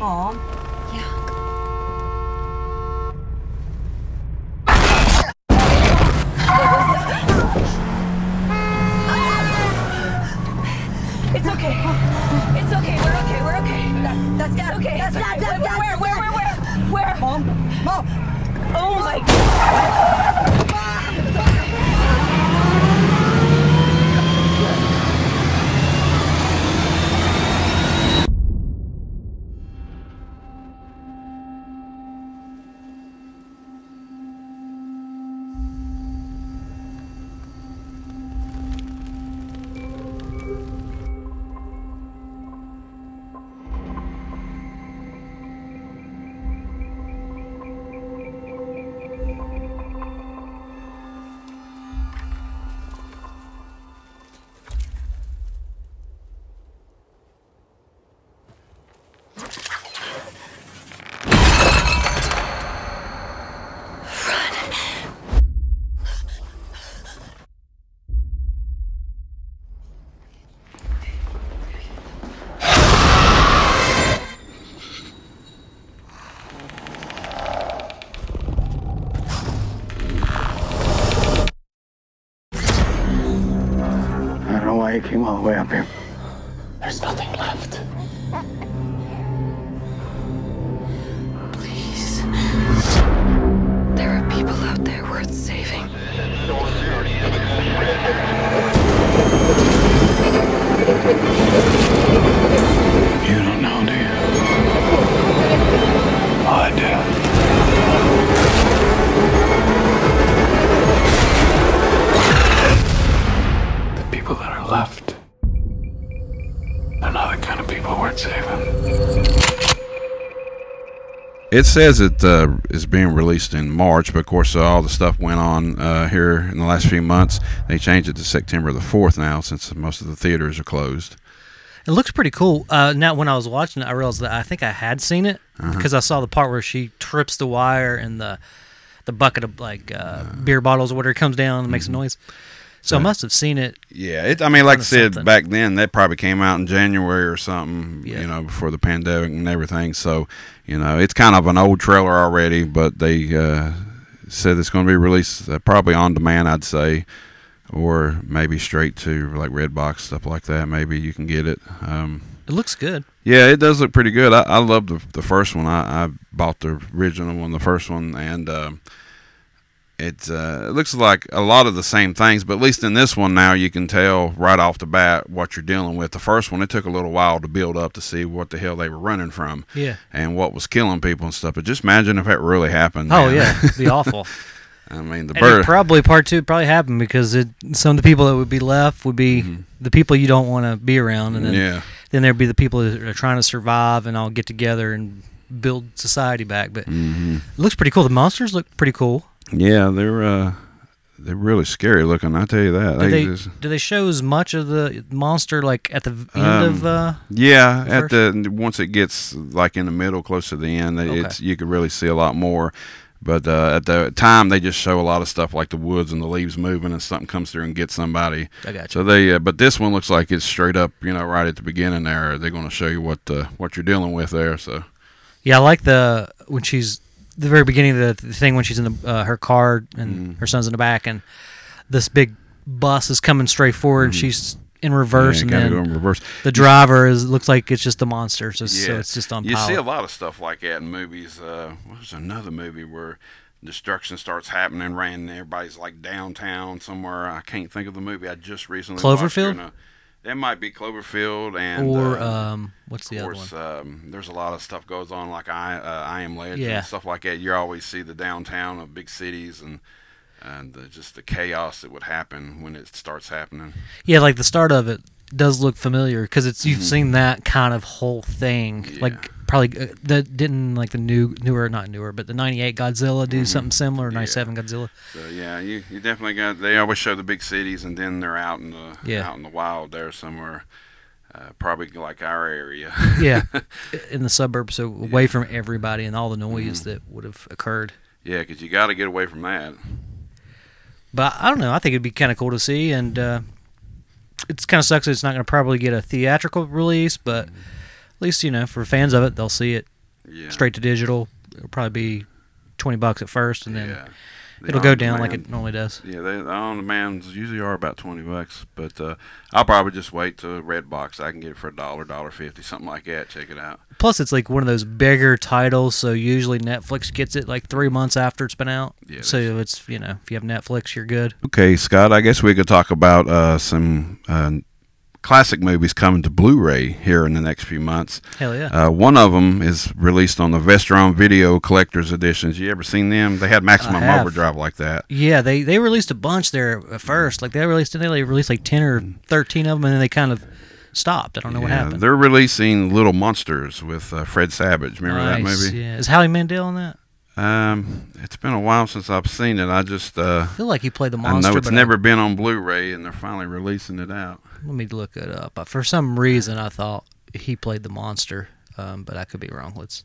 Mom. Yeah. Came all the way up here. There's nothing left. Please. There are people out there worth saving. It says it uh, is being released in March, but of course, uh, all the stuff went on uh, here in the last few months. They changed it to September the 4th now since most of the theaters are closed. It looks pretty cool. Uh, now, when I was watching it, I realized that I think I had seen it Uh-huh. because I saw the part where she trips the wire and the the bucket of like uh, beer bottles or whatever comes down and makes Mm-hmm. a noise. So I must have seen it. Yeah, it, I mean, like I said, something. back then that probably came out in January or something, Yeah. you know, before the pandemic and everything. So, you know, it's kind of an old trailer already, but they uh, said it's going to be released uh, probably on demand, I'd say, or maybe straight to like Redbox stuff like that. Maybe you can get it. Um, It looks good. yeah, it does look pretty good. I, I love the the first one. I, I bought the original one, the first one, and um, it uh, it looks like a lot of the same things. But at least in this one now, you can tell right off the bat what you're dealing with. The first one, it took a little while to build up to see what the hell they were running from, Yeah. and what was killing people and stuff. But just imagine if that really happened. Oh man. yeah, it'd be awful. I mean, the bird. probably part two probably happened because it some of the people that would be left would be the people you don't want to be around, and then Mm-hmm. yeah. then there'd be the people that are trying to survive and all get together and build society back. But Mm-hmm. it looks pretty cool. The monsters look pretty cool. Yeah, they're uh, they're really scary looking. I tell you that. Do they just- do they show as much of the monster like at the end of? Um, Uh, Yeah, the at the once it gets like in the middle, close to the end, Okay. it's you can really see a lot more. But uh, at the time, they just show a lot of stuff like the woods and the leaves moving, and something comes through and gets somebody. I got you. So they, uh, but this one looks like it's straight up, you know, right at the beginning there. They're going to show you what uh, what you're dealing with there. So Yeah, I like the when she's the very beginning of the, the thing when she's in the uh, her car and Mm-hmm. her son's in the back and this big bus is coming straight forward and she's in reverse Mm-hmm. yeah, and then in reverse. the driver is looks like it's just a monster so, so it's just on You pilot. see a lot of stuff like that in movies. Uh, what was another movie where destruction starts happening, ran everybody's like downtown somewhere. I can't think of the movie I just recently watched Cloverfield? That might be Cloverfield and or uh, um what's the of other one? um, there's a lot of stuff goes on like I uh, I Am Legend Yeah. and stuff like that. You always see the downtown of big cities and and the, just the chaos that would happen when it starts happening. Yeah, like the start of it does look familiar because it's you've seen that kind of whole thing. Mm-hmm. Yeah. Like probably uh, that didn't like the new newer not newer but the 98 Godzilla do something similar Mm-hmm. Yeah. 97 Godzilla. So yeah, you, you definitely got. They always show the big cities, and then they're out in the Yeah. out in the wild there somewhere, uh, probably like our area. Yeah, in the suburbs, so away from everybody and all the Mm-hmm. noise that would have occurred. yeah, because you got to get away from that. But I don't know. I think it'd be kind of cool to see, and uh, it's kind of sucks that it's not going to probably get a theatrical release, but Mm-hmm. At least you know for fans of it, they'll see it Yeah, straight to digital. It'll probably be twenty bucks at first, and then yeah. It'll go down like it normally does. Yeah, they, the on demands usually are about twenty bucks, but uh, I'll probably just wait till Redbox. I can get it for a dollar, dollar fifty, something like that. Check it out. Plus, it's like one of those bigger titles, so usually Netflix gets it like three months after it's been out. Yeah, so it's you know if you have Netflix, you're good. Okay, Scott, I guess we could talk about uh, some uh, classic movies coming to Blu-ray here in the next few months. Hell yeah. Uh, one of them is released on the Vestron Video Collector's Editions. You ever seen them? They had Maximum Overdrive like that. Yeah, they they released a bunch there at first. Like they released, they released like ten or thirteen of them, and then they kind of stopped. I don't know what happened. They're releasing Little Monsters with uh, Fred Savage. Remember that Nice, movie? Yeah, is Howie Mandel in that? Um, it's been a while since I've seen it. I just uh, I feel like he played the monster. I know it's but I- never been on Blu-ray, and they're finally releasing it out. let me look it up. For some reason, I thought he played the monster, um, but I could be wrong. Let's.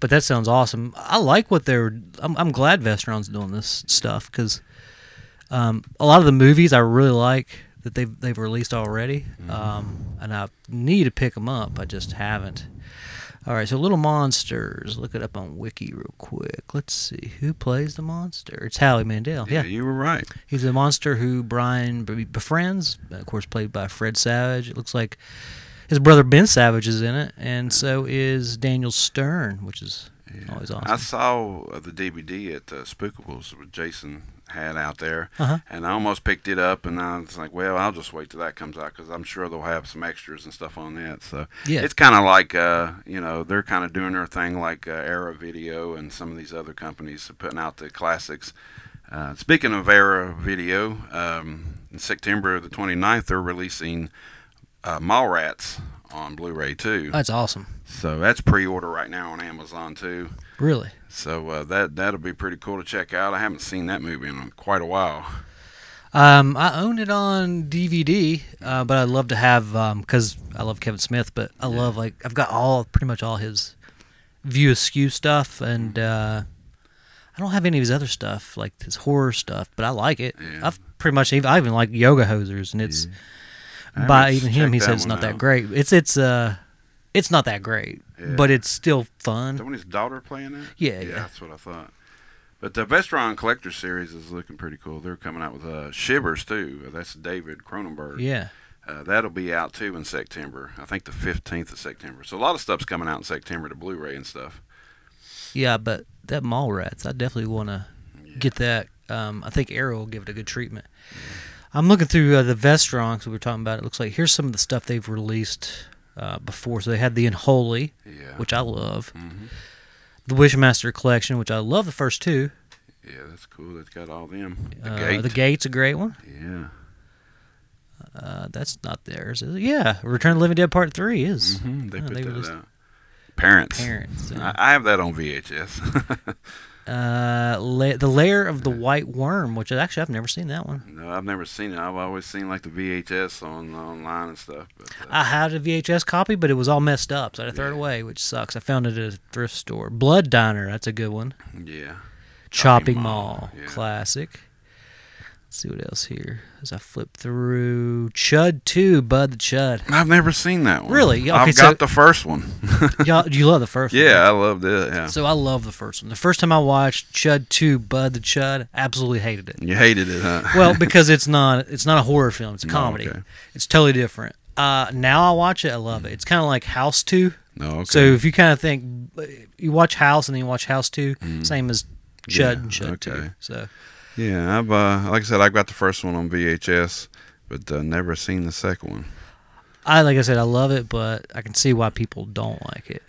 But that sounds awesome. I like what they're. I'm, I'm glad Vestron's doing this stuff because um, a lot of the movies I really like that they've they've released already, Mm-hmm. um, and I need to pick them up. I just haven't. All right, so Little Monsters. Look it up on Wiki real quick. Let's see who plays the monster. It's Howie Mandel. Yeah, Yeah, you were right. he's a monster who Brian befriends. Of course, played by Fred Savage. It looks like his brother Ben Savage is in it, and so is Daniel Stern, which is always awesome. I saw the DVD at uh, Spookables with Jason had out there, Uh-huh. and I almost picked it up, and I was like, well, I'll just wait till that comes out because I'm sure they'll have some extras and stuff on that. So Yeah. it's kind of like, uh, you know, they're kind of doing their thing like uh, Arrow Video and some of these other companies are putting out the classics. Uh, speaking of Arrow Video, um, in September the 29th, they're releasing uh, Mallrats on Blu-ray too. That's awesome. So that's pre-order right now on Amazon too. Really. So uh, that that'll be pretty cool to check out. I haven't seen that movie in quite a while. Um, I own it on DVD, uh, but I'd love to have because I love Kevin Smith, but I love like I've got all pretty much all his View Askew stuff, and uh, I don't have any of his other stuff like his horror stuff, but I like it. Yeah. I've pretty much even I even like Yoga Hosers, and it's I by even him he says it's not that great. It's it's uh it's not that great, Yeah. but it's still fun. that his daughter playing it? Yeah, yeah. that's what I thought. But the Vestron Collector Series is looking pretty cool. They're coming out with uh, Shivers too. That's David Cronenberg. Yeah. Uh, that'll be out too in September. I think the 15th of September. So a lot of stuff's coming out in September to Blu-ray and stuff. Yeah, but that Mallrats, I definitely want to get that. Um, I think Arrow will give it a good treatment. I'm looking through uh, the Vestron we were talking about. It looks like here's some of the stuff they've released uh, before. So they had the Unholy, Yeah. which I love. Mhm. The Wishmaster Collection, which I love the first two. Yeah, that's cool. It's got all them. The Uh, Gate. The Gate's a great one. Yeah. Uh, that's not theirs, is it? Yeah, Return of the Living Dead Part Three is. hmm They Oh, put they that out. Parents. Parents. I, I have that on VHS. Uh, La- the Lair of the White Worm, which actually I've never seen that one. no, I've never seen it. I've always seen like the VHS on online and stuff. But, uh, I had a VHS copy, but it was all messed up, so I had to throw it away, which sucks. I found it at a thrift store. Blood Diner, that's a good one. yeah. Chopping Chopping Mall, Mall, yeah. classic. Let's see what else here as I flip through. Chud 2, Bud the Chud. I've never seen that one. Really? Okay, I've so- got the first one. Y'all, you love the first one? yeah, I loved it. Yeah. So I love the first one. The first time I watched Chud 2, Bud the Chud, absolutely hated it. You hated it, huh? Well, because it's not it's not a horror film, it's a No, comedy. okay. It's totally different. Uh, now I watch it, I love it. It's kind of like House 2. no. Okay. So if you kind of think you watch House and then you watch House Two, same as Chud Yeah, and Chud Two. So yeah, I've uh, like I said, I got the first one on VHS, but uh, never seen the second one. I like I said, I love it, but I can see why people don't like it.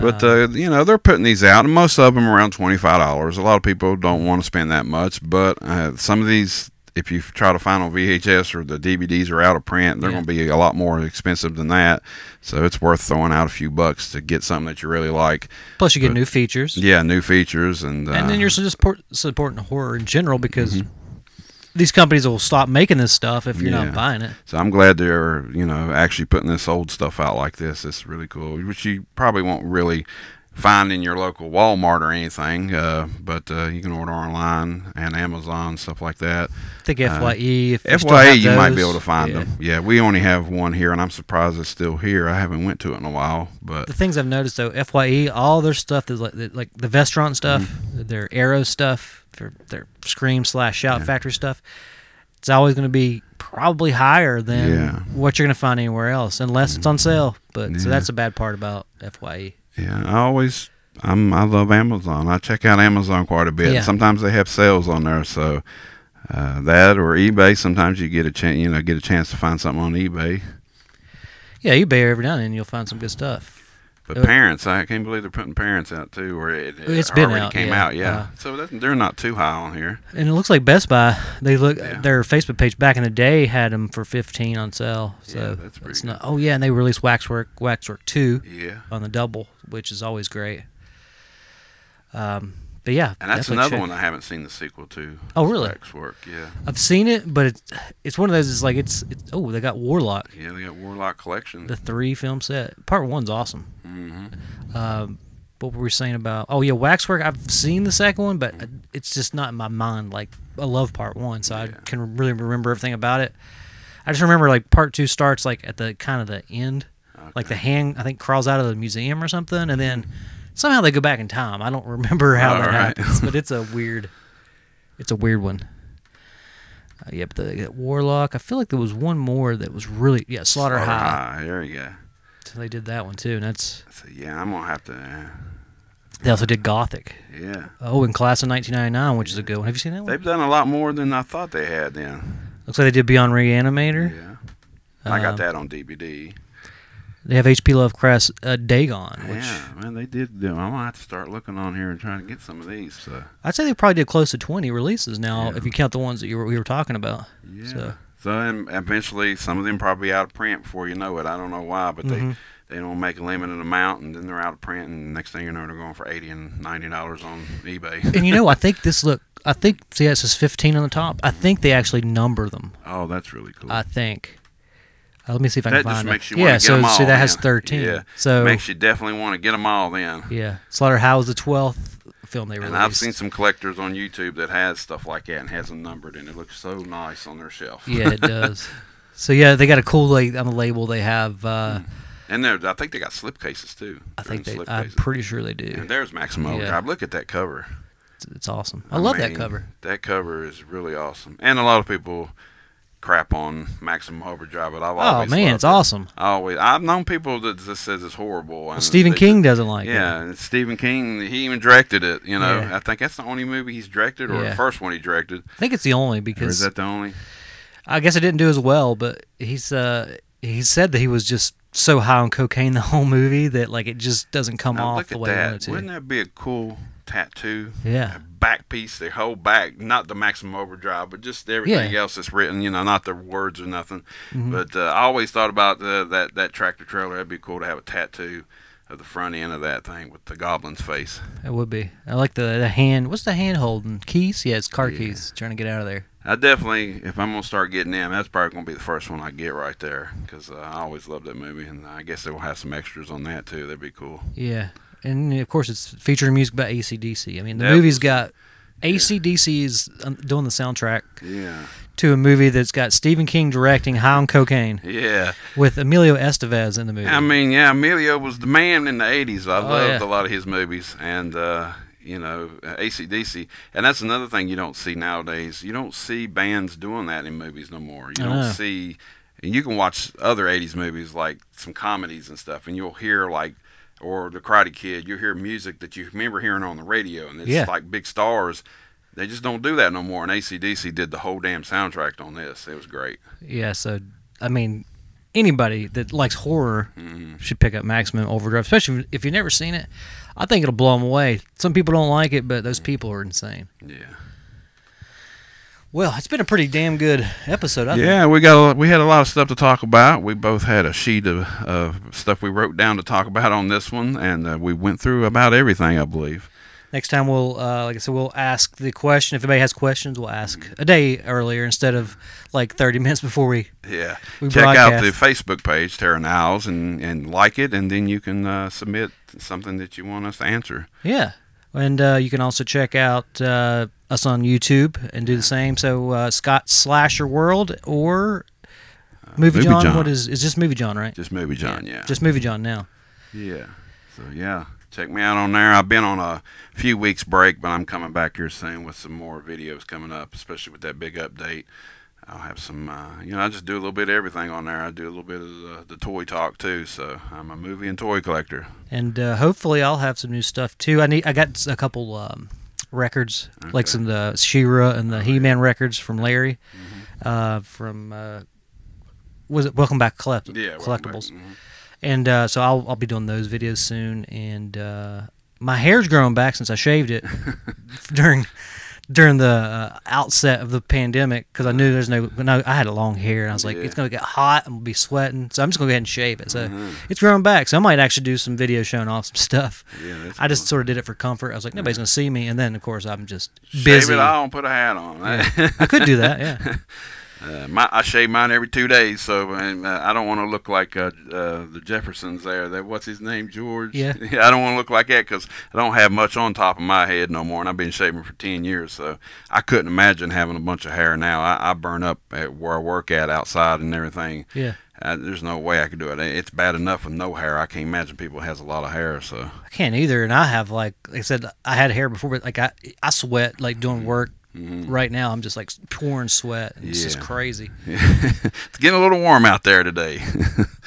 But uh, you know they're putting these out, and most of them around twenty five dollars. A lot of people don't want to spend that much, but uh, some of these, if you try to find on VHS or the DVDs are out of print, they're Yeah. going to be a lot more expensive than that. So it's worth throwing out a few bucks to get something that you really like. Plus, you get but- new features, Yeah, new features and uh, and then you're just support, supporting horror in general because Mm-hmm. these companies will stop making this stuff if you're Yeah. not buying it. So I'm glad they're you know actually putting this old stuff out like this. It's really cool, which you probably won't really find in your local Walmart or anything. Uh, but uh, you can order online and Amazon stuff like that. I think Fye. If FYE, have you might be able to find yeah. them. Yeah, we only have one here, and I'm surprised it's still here. I haven't went to it in a while, but The things I've noticed though, Fye, all their stuff is like the- like the Vestron stuff, Mm-hmm. their Arrow stuff, their their Scream slash Shout Factory stuff. It's always going to be probably higher than Yeah. what you're going to find anywhere else, unless it's on sale. But so that's a bad part about Fye. Yeah, I always. I'm, I love Amazon. I check out Amazon quite a bit. Yeah. Sometimes they have sales on there, so uh, that or eBay. Sometimes you get a chance, you know, get a chance to find something on eBay. Yeah, bear every now and then you'll find some good stuff. But Uh, parents, I can't believe they're putting parents out too, or it, it It's been out, came yeah. out. Yeah, Uh, so that's, they're not too high on here. And it looks like Best Buy. They look Yeah. their Facebook page back in the day had them for 15 on sale. So Yeah, that's pretty it's not. Oh yeah, and they released Waxwork Waxwork Two Yeah, on the double, which is always great. Um, but yeah, and that's another check- one I haven't seen the sequel to. Oh, really? Waxwork. Yeah, I've seen it, but it's it's one of those. It's like it's, it's oh they got Warlock, yeah, they got Warlock Collection. the three film set. Part one's awesome. hmm Um, what were we saying about? Oh yeah, Waxwork. I've seen the second one, but it's just not in my mind. Like I love part one, so I can really remember everything about it. I just remember like part two starts like at the kind of the end Like the hand, I think, crawls out of the museum or something, and then somehow they go back in time. I don't remember how that All right. happens, but it's a weird, it's a weird one. Uh, yeah, the, the Warlock. I feel like there was one more that was really yeah Slaughter, Slaughter High. High. There you go. So they did that one too, and that's So yeah, I'm gonna have to. Uh, they also did Gothic. yeah, Oh, in Class of 1999, which is a good one. Have you seen that one? they've done a lot more than I thought they had. Then. Looks like they did Beyond Reanimator. Yeah. I got Um, that on DVD. They have H.P. Lovecraft's uh, Dagon, which Yeah, man, they did. Do. I'm gonna have to start looking on here and trying to get some of these. So. I'd say they probably did close to 20 releases now, Yeah. if you count the ones that you were, we were talking about. Yeah. So- So, and eventually, some of them probably out of print before you know it. I don't know why, but Mhm. they they don't make a limited amount, and then they're out of print, and next thing you know, they're going for eighty and ninety dollars on eBay. And you know, I think this look, I think, see, it says 15 on the top. I think they actually number them. oh, that's really cool. I think. Uh, let me see if I that can just find makes it. you yeah, want to so get them all. see, that has then. 13. Yeah, So, makes you definitely want to get them all then. yeah, Slaughterhouse the 12th film they released. And I've seen some collectors on YouTube that has stuff like that and has them numbered, and it looks so nice on their shelf. yeah, it does. So yeah, they got a cool like on the label. They have, uh, and they're, I think they got slipcases too. I think they, I'm slipcases. pretty sure they do. And there's Maximo Yeah. Look at that cover. It's, it's awesome. I, love that cover. That cover is really awesome. And a lot of people crap on Maximum Overdrive, but I've always Oh man, it's it. awesome. I always, I've known people that just says it's horrible. Well, Stephen they King doesn't like it. yeah, Stephen King, he even directed it. You know, Yeah. I think that's the only movie he's directed, or Yeah. the first one he directed. I think it's the only because Or is that the only? I guess it didn't do as well, but he's uh he said that he was just so high on cocaine the whole movie that like it just doesn't come Now, off the way he wanted to. Wouldn't that be a cool tattoo? Yeah. A back piece, the whole back, not the Maximum Overdrive, but just everything Yeah. else that's written. You know, not the words or nothing. Mhm. But uh, I always thought about that that tractor trailer. That'd be cool to have a tattoo of the front end of that thing with the goblin's face. It would be. I like the the hand. What's the hand holding? Keys? Yeah, it's car Yeah. keys. Trying to get out of there. I definitely, if I'm gonna start getting them, that's probably gonna be the first one I get right there because uh, I always loved that movie, and I guess they will have some extras on that too. That'd be cool. Yeah, and of course it's featuring music by ACDC. I mean, the That movie's was- got ACDC is um, doing the soundtrack Yeah, to a movie that's got Stephen King directing High on Cocaine yeah. with Emilio Estevez in the movie. I mean, yeah, Emilio was the man in the '80s. I Oh, loved yeah. a lot of his movies, and uh, you know, uh, ACDC. And that's another thing you don't see nowadays. You don't see bands doing that in movies no more. You don't see, and you can watch other '80s movies like some comedies and stuff, and you'll hear like. Or the Karate Kid, you'll hear music that you remember hearing on the radio, and it's Yeah. like big stars. They just don't do that no more. And ACDC did the whole damn soundtrack on this. It was great. yeah, so I mean, anybody that likes horror hmm should pick up Maximum Overdrive, especially if you've never seen it. I think it'll blow them away. Some people don't like it, but those people are insane. Yeah. Well, it's been a pretty damn good episode. I think. Yeah, we got a, we had a lot of stuff to talk about. We both had a sheet of uh, stuff we wrote down to talk about on this one, and uh, we went through about everything, I believe. Next time we'll, uh, like I said, we'll ask the question. If anybody has questions, we'll ask a day earlier instead of like 30 minutes before we. Yeah, We check out the. Facebook page, Terra Niles, and and like it, and then you can uh, submit something that you want us to answer. Yeah, and uh, you can also check out uh, us on YouTube and do the same. So uh, Scott Slasher World or Movie, Movie John. John. What is is just Movie John, right? Just movie, John. Yeah, Just Movie John now. yeah. So yeah, check me out on there. I've been on a few weeks break, but I'm coming back here soon with some more videos coming up, especially with that big update. I'll have some, uh, you know, I just do a little bit of everything on there. I do a little bit of the, the toy talk too. So I'm a movie and toy collector. and uh, hopefully I'll have some new stuff too. I need I got a couple um, records like some the She-Ra and the He-Man records from Larry, Mm-hmm. uh, from uh, was it Welcome Back Collect- Yeah, welcome back. Collectibles, Mhm. And uh, so I'll I'll be doing those videos soon. And uh, my hair's growing back since I shaved it during during the uh, outset of the pandemic because I knew there's no no I had a long hair and I was like Yeah. it's gonna get hot I'm gonna be sweating so I'm just gonna go ahead and shave it so Mhm. it's growing back so I might actually do some video showing off some stuff. Yeah, I just cool. sort of did it for comfort. I was like nobody's gonna see me and then of course I'm just Shave busy. it all and put a hat on. I could do that yeah. Uh, my, I shave mine every two days, so and, uh, I don't want to look like uh, uh, the Jeffersons there. That what's his name, George? Yeah. I don't want to look like that because I don't have much on top of my head no more, and I've been shaving for ten years, so I couldn't imagine having a bunch of hair now. I, I burn up at where I work at outside and everything. Yeah. I, there's no way I could do it. It's bad enough with no hair. I can't imagine people has a lot of hair. So I can't either, and I have like, like I said, I had hair before, but like I I sweat like doing work. Right now, I'm just like pouring sweat. It's just Yeah. crazy. it's getting a little warm out there today.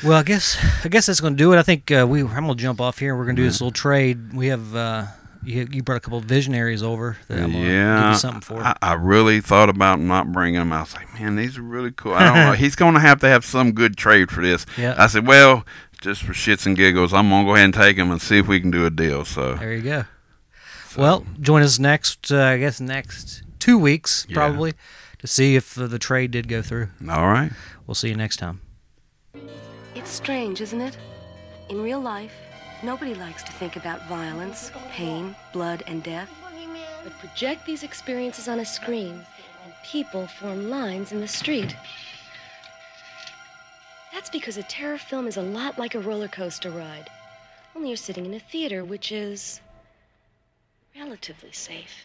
Well, I guess I guess that's gonna do it. I think uh, we I'm gonna jump off here. We're gonna do this little trade. We have uh, you, you brought a couple of visionaries over. That I'm yeah, you something for. I, I really thought about not bringing them. I was like, man, these are really cool. I don't know. He's going to have to have some good trade for this. Yeah. I said, well, just for shits and giggles, I'm going to go ahead and take them and see if we can do a deal. So, There you go. Well, join us next. Uh, I guess next two weeks Yeah. probably to see if uh, the trade did go through. all right. We'll see you next time. It's strange, isn't it? In real life, nobody likes to think about violence, pain, blood, and death. But project these experiences on a screen, and people form lines in the street. That's because a terror film is a lot like a roller coaster ride. Only you're sitting in a theater, which is relatively safe.